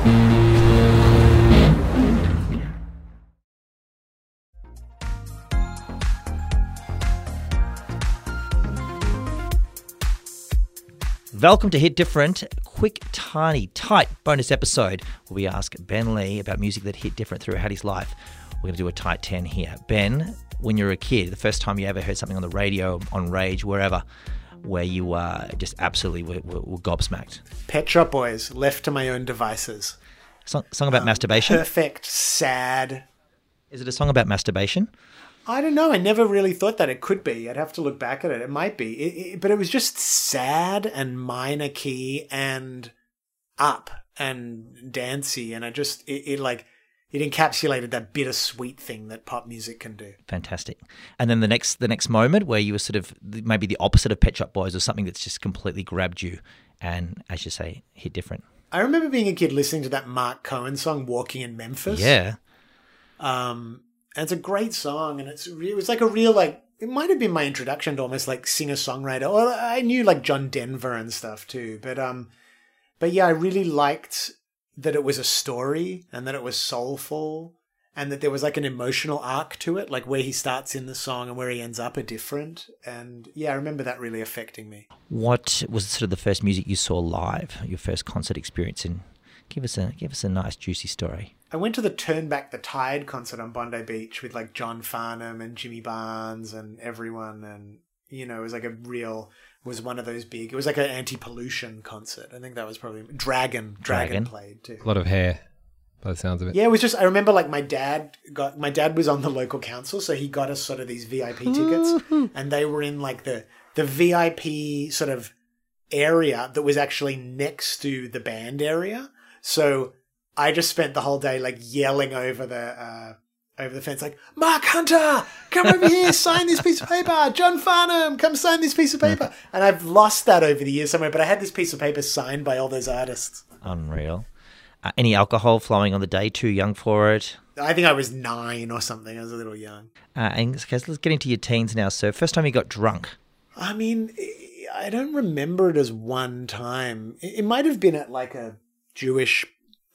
Welcome to Hit Different, quick, tiny, tight bonus episode where we ask Ben Lee about music that hit different throughout his life. We're going to do a tight 10 here. Ben, when you were a kid, the first time you ever heard something on the radio, on Rage, wherever, where you uh, just absolutely were, were, were gobsmacked? Pet Shop Boys, left to my own devices. Song, song about masturbation? Perfect, sad. Is it a song about masturbation? I don't know. I never really thought that it could be. I'd have to look back at it. It might be. It, it, but it was just sad and minor key and up and dancey. And I just, it, it like, it encapsulated that bittersweet thing that pop music can do. Fantastic. And then the next the next moment where you were sort of maybe the opposite of Pet Shop Boys or something that's just completely grabbed you and, as you say, hit different. I remember being a kid listening to that Marc Cohn song, "Walking in Memphis." Yeah. Um, and it's a great song, and it's it was like a real like it might have been my introduction to almost like singer songwriter. or I knew like John Denver and stuff too, but um, but yeah, I really liked that it was a story and that it was soulful and that there was like an emotional arc to it, like where he starts in the song and where he ends up are different. And yeah, I remember that really affecting me. What was sort of the first music you saw live? Your first concert experience, and give us a give us a nice juicy story. I went to the Turn Back the Tide concert on Bondi Beach with like John Farnham and Jimmy Barnes and everyone, and you know, it was like a real was one of those big. It was like an anti-pollution concert. I think that was probably Dragon. Dragon, Dragon. played too. A lot of hair, by the sounds of it. Yeah, it was just. I remember like my dad got my dad was on the local council, so he got us sort of these VIP tickets, and they were in like the the VIP sort of area that was actually next to the band area. So I just spent the whole day like yelling over the uh, over the fence, like Marc Hunter, come over here, sign this piece of paper. John Farnham, come sign this piece of paper. And I've lost that over the years somewhere, but I had this piece of paper signed by all those artists. Unreal. Uh, any alcohol flowing on the day? Too young for it? I think I was nine or something. I was a little young. Uh, and okay, so let's get into your teens now. So, first time you got drunk. I mean, I don't remember it as one time. It it might have been at like a Jewish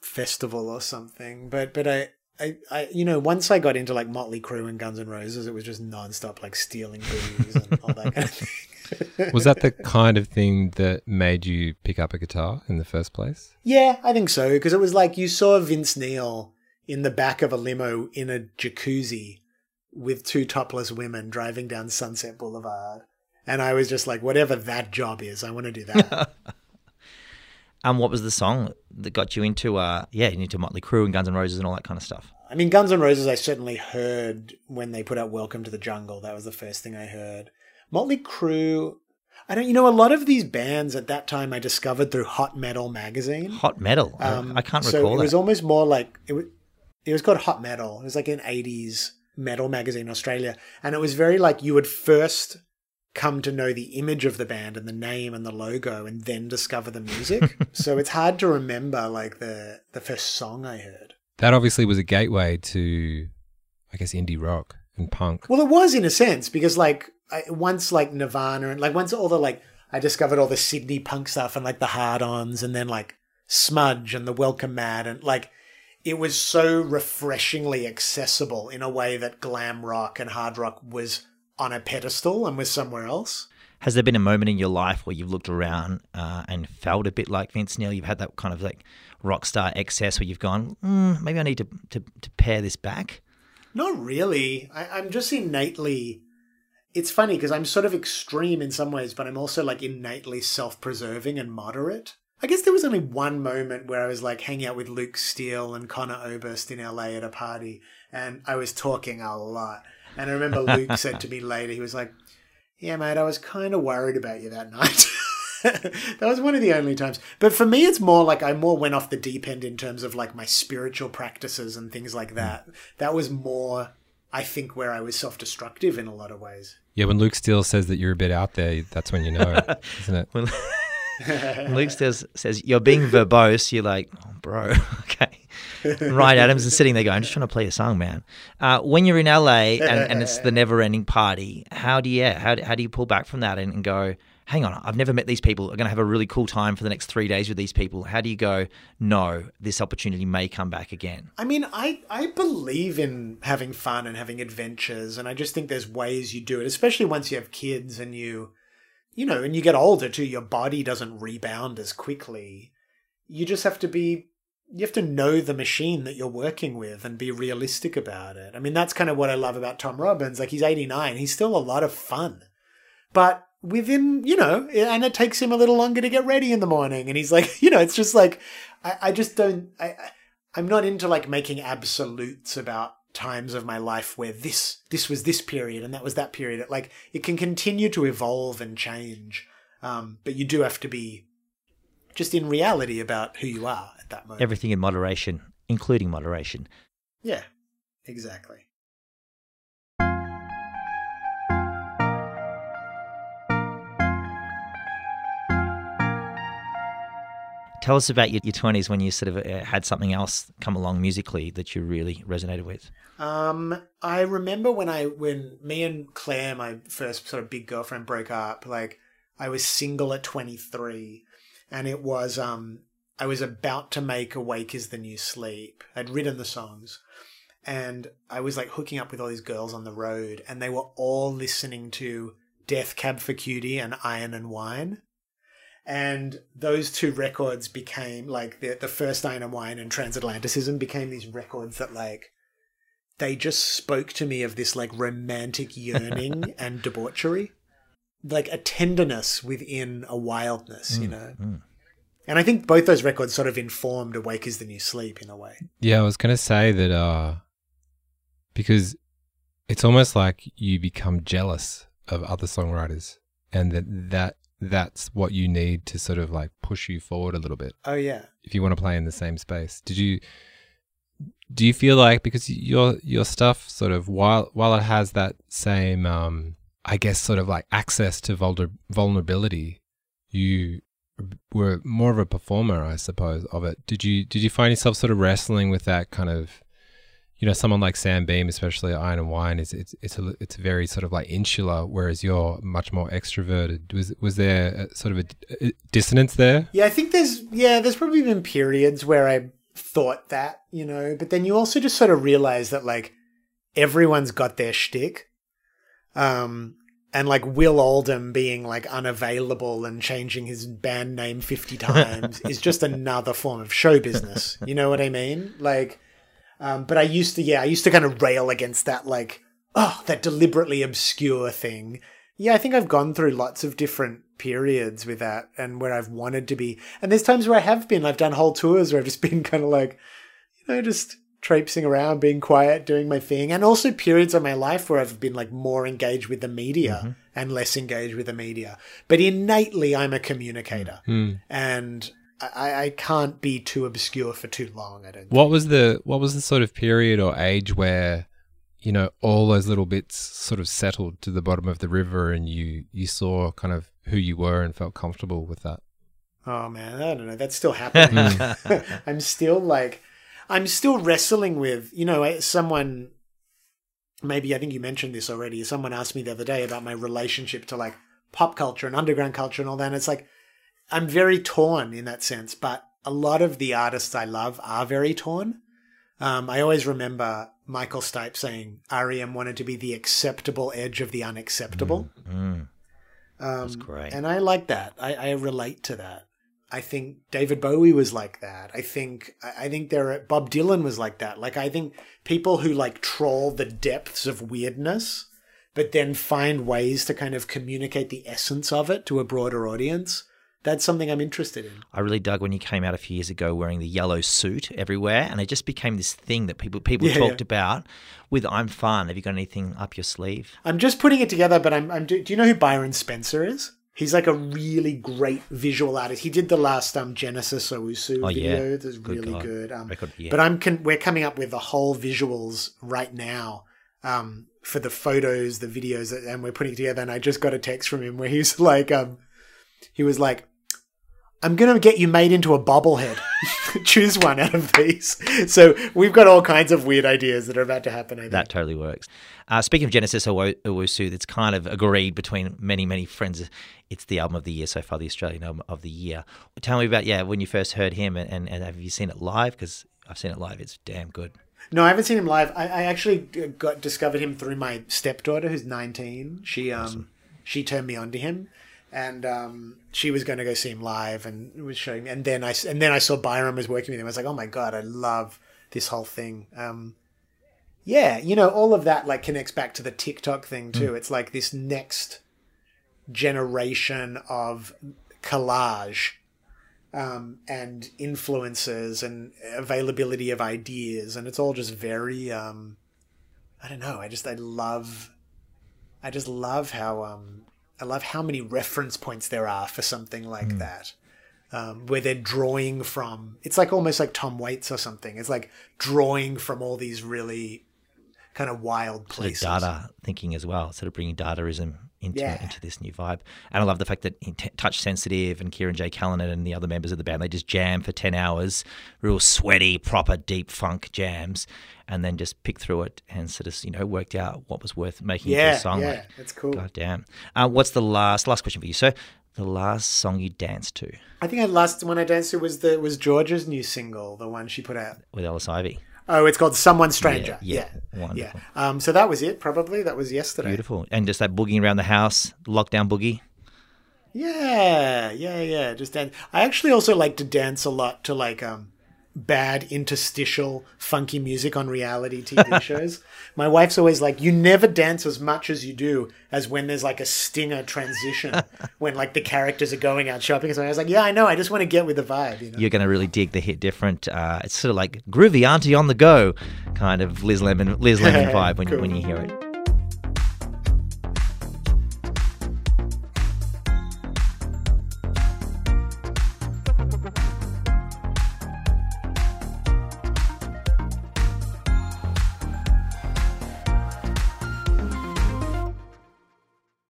festival or something, but but I. I, I, you know, once I got into like Motley Crue and Guns N' Roses, it was just nonstop like stealing booze and all that kind of thing. Was that the kind of thing that made you pick up a guitar in the first place? Yeah, I think so. Because it was like you saw Vince Neil in the back of a limo in a jacuzzi with two topless women driving down Sunset Boulevard. And I was just like, whatever that job is, I want to do that. And what was the song that got you into, uh, yeah, into Motley Crue and Guns N' Roses and all that kind of stuff? I mean, Guns N' Roses, I certainly heard when they put out Welcome to the Jungle. That was the first thing I heard. Motley Crue, I don't, you know, a lot of these bands at that time I discovered through Hot Metal magazine. Hot metal. I- Um, I can't so recall it was almost more like it was, it was called Hot Metal. It was like an 80s metal magazine in Australia. And it was very like you would first come to know the image of the band and the name and the logo and then discover the music. so it's hard to remember like the the first song I heard. That obviously was a gateway to, I guess, indie rock and punk. Well, it was in a sense because like I, once like Nirvana and like once all the like I discovered all the Sydney punk stuff and like the hard-ons and then like Smudge and the Welcome Mat and like it was so refreshingly accessible in a way that glam rock and hard rock was on a pedestal and we're somewhere else. Has there been a moment in your life where you've looked around uh, and felt a bit like Vince Neil? You've had that kind of like rock star excess where you've gone, mm, maybe I need to, to, to pare this back? Not really. I, I'm just innately. It's funny because I'm sort of extreme in some ways, but I'm also like innately self preserving and moderate. I guess there was only one moment where I was like hanging out with Luke Steele and Conor Oberst in LA at a party, and I was talking a lot. And I remember Luke said to me later, he was like, Yeah, mate, I was kind of worried about you that night. that was one of the only times. But for me, it's more like I more went off the deep end in terms of like my spiritual practices and things like hmm. that. That was more, I think, where I was self destructive in a lot of ways. Yeah, when Luke Steele says that you're a bit out there, that's when you know, isn't it? When Luke says, says, You're being verbose, you're like, oh, Bro, okay. Ryan Adams is sitting there going, I'm just trying to play a song, man. Uh, when you're in LA and, and it's the never ending party, how do you, how, do- how do you pull back from that and, and go, hang on, I've never met these people. I'm going to have a really cool time for the next three days with these people. How do you go, no, this opportunity may come back again? I mean, I, I believe in having fun and having adventures, and I just think there's ways you do it, especially once you have kids and you, you know, and you get older too, your body doesn't rebound as quickly. You just have to be, you have to know the machine that you're working with and be realistic about it. I mean, that's kind of what I love about Tom Robbins. Like, he's 89, he's still a lot of fun. But within, you know, and it takes him a little longer to get ready in the morning. And he's like, you know, it's just like, I, I just don't, I, I'm not into like making absolutes about times of my life where this, this was this period and that was that period. Like, it can continue to evolve and change. Um, but you do have to be just in reality about who you are at that moment. Everything in moderation, including moderation. Yeah, exactly. Tell us about your, your 20s when you sort of uh, had something else come along musically that you really resonated with. Um, I remember when I when me and Claire, my first sort of big girlfriend, broke up. Like I was single at 23, and it was um I was about to make "Awake Is the New Sleep." I'd written the songs, and I was like hooking up with all these girls on the road, and they were all listening to Death Cab for Cutie and Iron and Wine and those two records became like the the first Iron and Wine and Transatlanticism became these records that like they just spoke to me of this like romantic yearning and debauchery, like a tenderness within a wildness, you know. mm. And I think both those records sort of informed "Awake Is the New Sleep" in a way. Yeah, I was going to say that uh, because it's almost like you become jealous of other songwriters, and that that that's what you need to sort of like push you forward a little bit Oh yeah, if you want to play in the same space. Did you do you feel like because your your stuff sort of while while it has that same um I guess sort of like access to vulner- vulnerability, you were more of a performer, I suppose, of it. Did you did you find yourself sort of wrestling with that kind of you know, someone like Sam Beam, especially Iron and Wine, is it's it's a it's very sort of like insular, whereas you're much more extroverted. Was was there a, sort of a, a dissonance there? yeah. I think there's yeah, there's probably been periods where I thought that, you know, but then you also just sort of realize that like everyone's got their shtick. Um, and like Will Oldham being like unavailable and changing his band name 50 times is just another form of show business. You know what I mean? Like, um, but I used to, yeah, I used to kind of rail against that, like, oh, that deliberately obscure thing. Yeah, I think I've gone through lots of different periods with that and where I've wanted to be. And there's times where I have been, I've done whole tours where I've just been kind of like, you know, just traipsing around, being quiet, doing my thing. And also periods of my life where I've been like more engaged with the media mm-hmm. and less engaged with the media. But innately, I'm a communicator. Hmm. Hmm. And I, I can't be too obscure for too long. I don't. What was the what was the sort of period or age where you know all those little bits sort of settled to the bottom of the river and you you saw kind of who you were and felt comfortable with that? Oh man, I don't know. That's still happening. Hmm. I'm still like, I'm still wrestling with, you know, someone, maybe I think you mentioned this already. Someone asked me the other day about my relationship to like pop culture and underground culture and all that. And it's like, I'm very torn in that sense, but a lot of the artists I love are very torn. Um, I always remember Michael Stipe saying REM wanted to be the acceptable edge of the unacceptable. Mm. Um, That's great. And I like that. I, I relate to that. I think David Bowie was like that. I think I think there are, Bob Dylan was like that. Like I think people who like troll the depths of weirdness, but then find ways to kind of communicate the essence of it to a broader audience. That's something I'm interested in. I really dug when you came out a few years ago wearing the yellow suit everywhere, and it just became this thing that people people Yeah, talked yeah. about. With "I'm fun," have you got anything up your sleeve? I'm just putting it together, but I'm. I'm do, do you know who Byron Spencer is? He's like a really great visual artist. He did the last um Genesis Owusu Oh, yeah. video. That's really God. good. Um, Record year. But I'm con- we're coming up with the whole visuals right now um, for the photos, the videos, and we're putting it together. And I just got a text from him where he's like, um, he was like, I'm going to get you made into a bobblehead. Choose one out of these. So we've got all kinds of weird ideas that are about to happen. I think. That totally works. Uh, speaking of Genesis Owusu, it's kind of agreed between many, many friends. It's the album of the year so far, the Australian album of the year. Tell me about, yeah, when you first heard him and, and, and have you seen it live? Because I've seen it live. It's damn good. No, I haven't seen him live. I, I actually got discovered him through my stepdaughter, who's 19. She um she turned me on to him, and um she was going to go see him live and was showing me. And then I and then I saw Byron was working with him. I was like, oh my god, I love this whole thing. Um, yeah, you know, all of that like connects back to the TikTok thing too. It's like this next generation of collage um, and influences and availability of ideas, and it's all just very. Um, I don't know. I just I love. I just love how um, I love how many reference points there are for something like that. Um, where they're drawing from, it's like almost like Tom Waits or something. It's like drawing from all these really kind of wild places. Dada thinking as well, sort of bringing Dadaism into Yeah. into this new vibe. And I love the fact that T- Touch Sensitive and Kirin J. Callinan and the other members of the band, they just jam for 10 hours, real sweaty, proper deep funk jams, and then just pick through it and sort of, you know, worked out what was worth making Yeah, a song. yeah, Like, that's cool. God damn. Uh, what's the last, last question for you? So, the last song you danced to I think I last one I danced to was the was Georgia's new single, the one she put out. with Ellis Ivy? Oh, it's called Someone Stranger. Yeah, Yeah, yeah. Wonderful. yeah. Um, so that was it. Probably that was yesterday. Beautiful. And just that boogieing around the house, lockdown boogie. Yeah, yeah, yeah. Just dance. I actually also like to dance a lot to like um bad interstitial funky music on reality TV shows. My wife's always like, "You never dance as much as you do as when there's like a stinger transition when like the characters are going out shopping." So I was like, "Yeah, I know. I just want to get with the vibe." You know? you're going to really dig the hit different. Uh, it's sort of like groovy auntie on the go kind of Liz Lemon, Liz Lemon vibe when, Cool. when you hear it.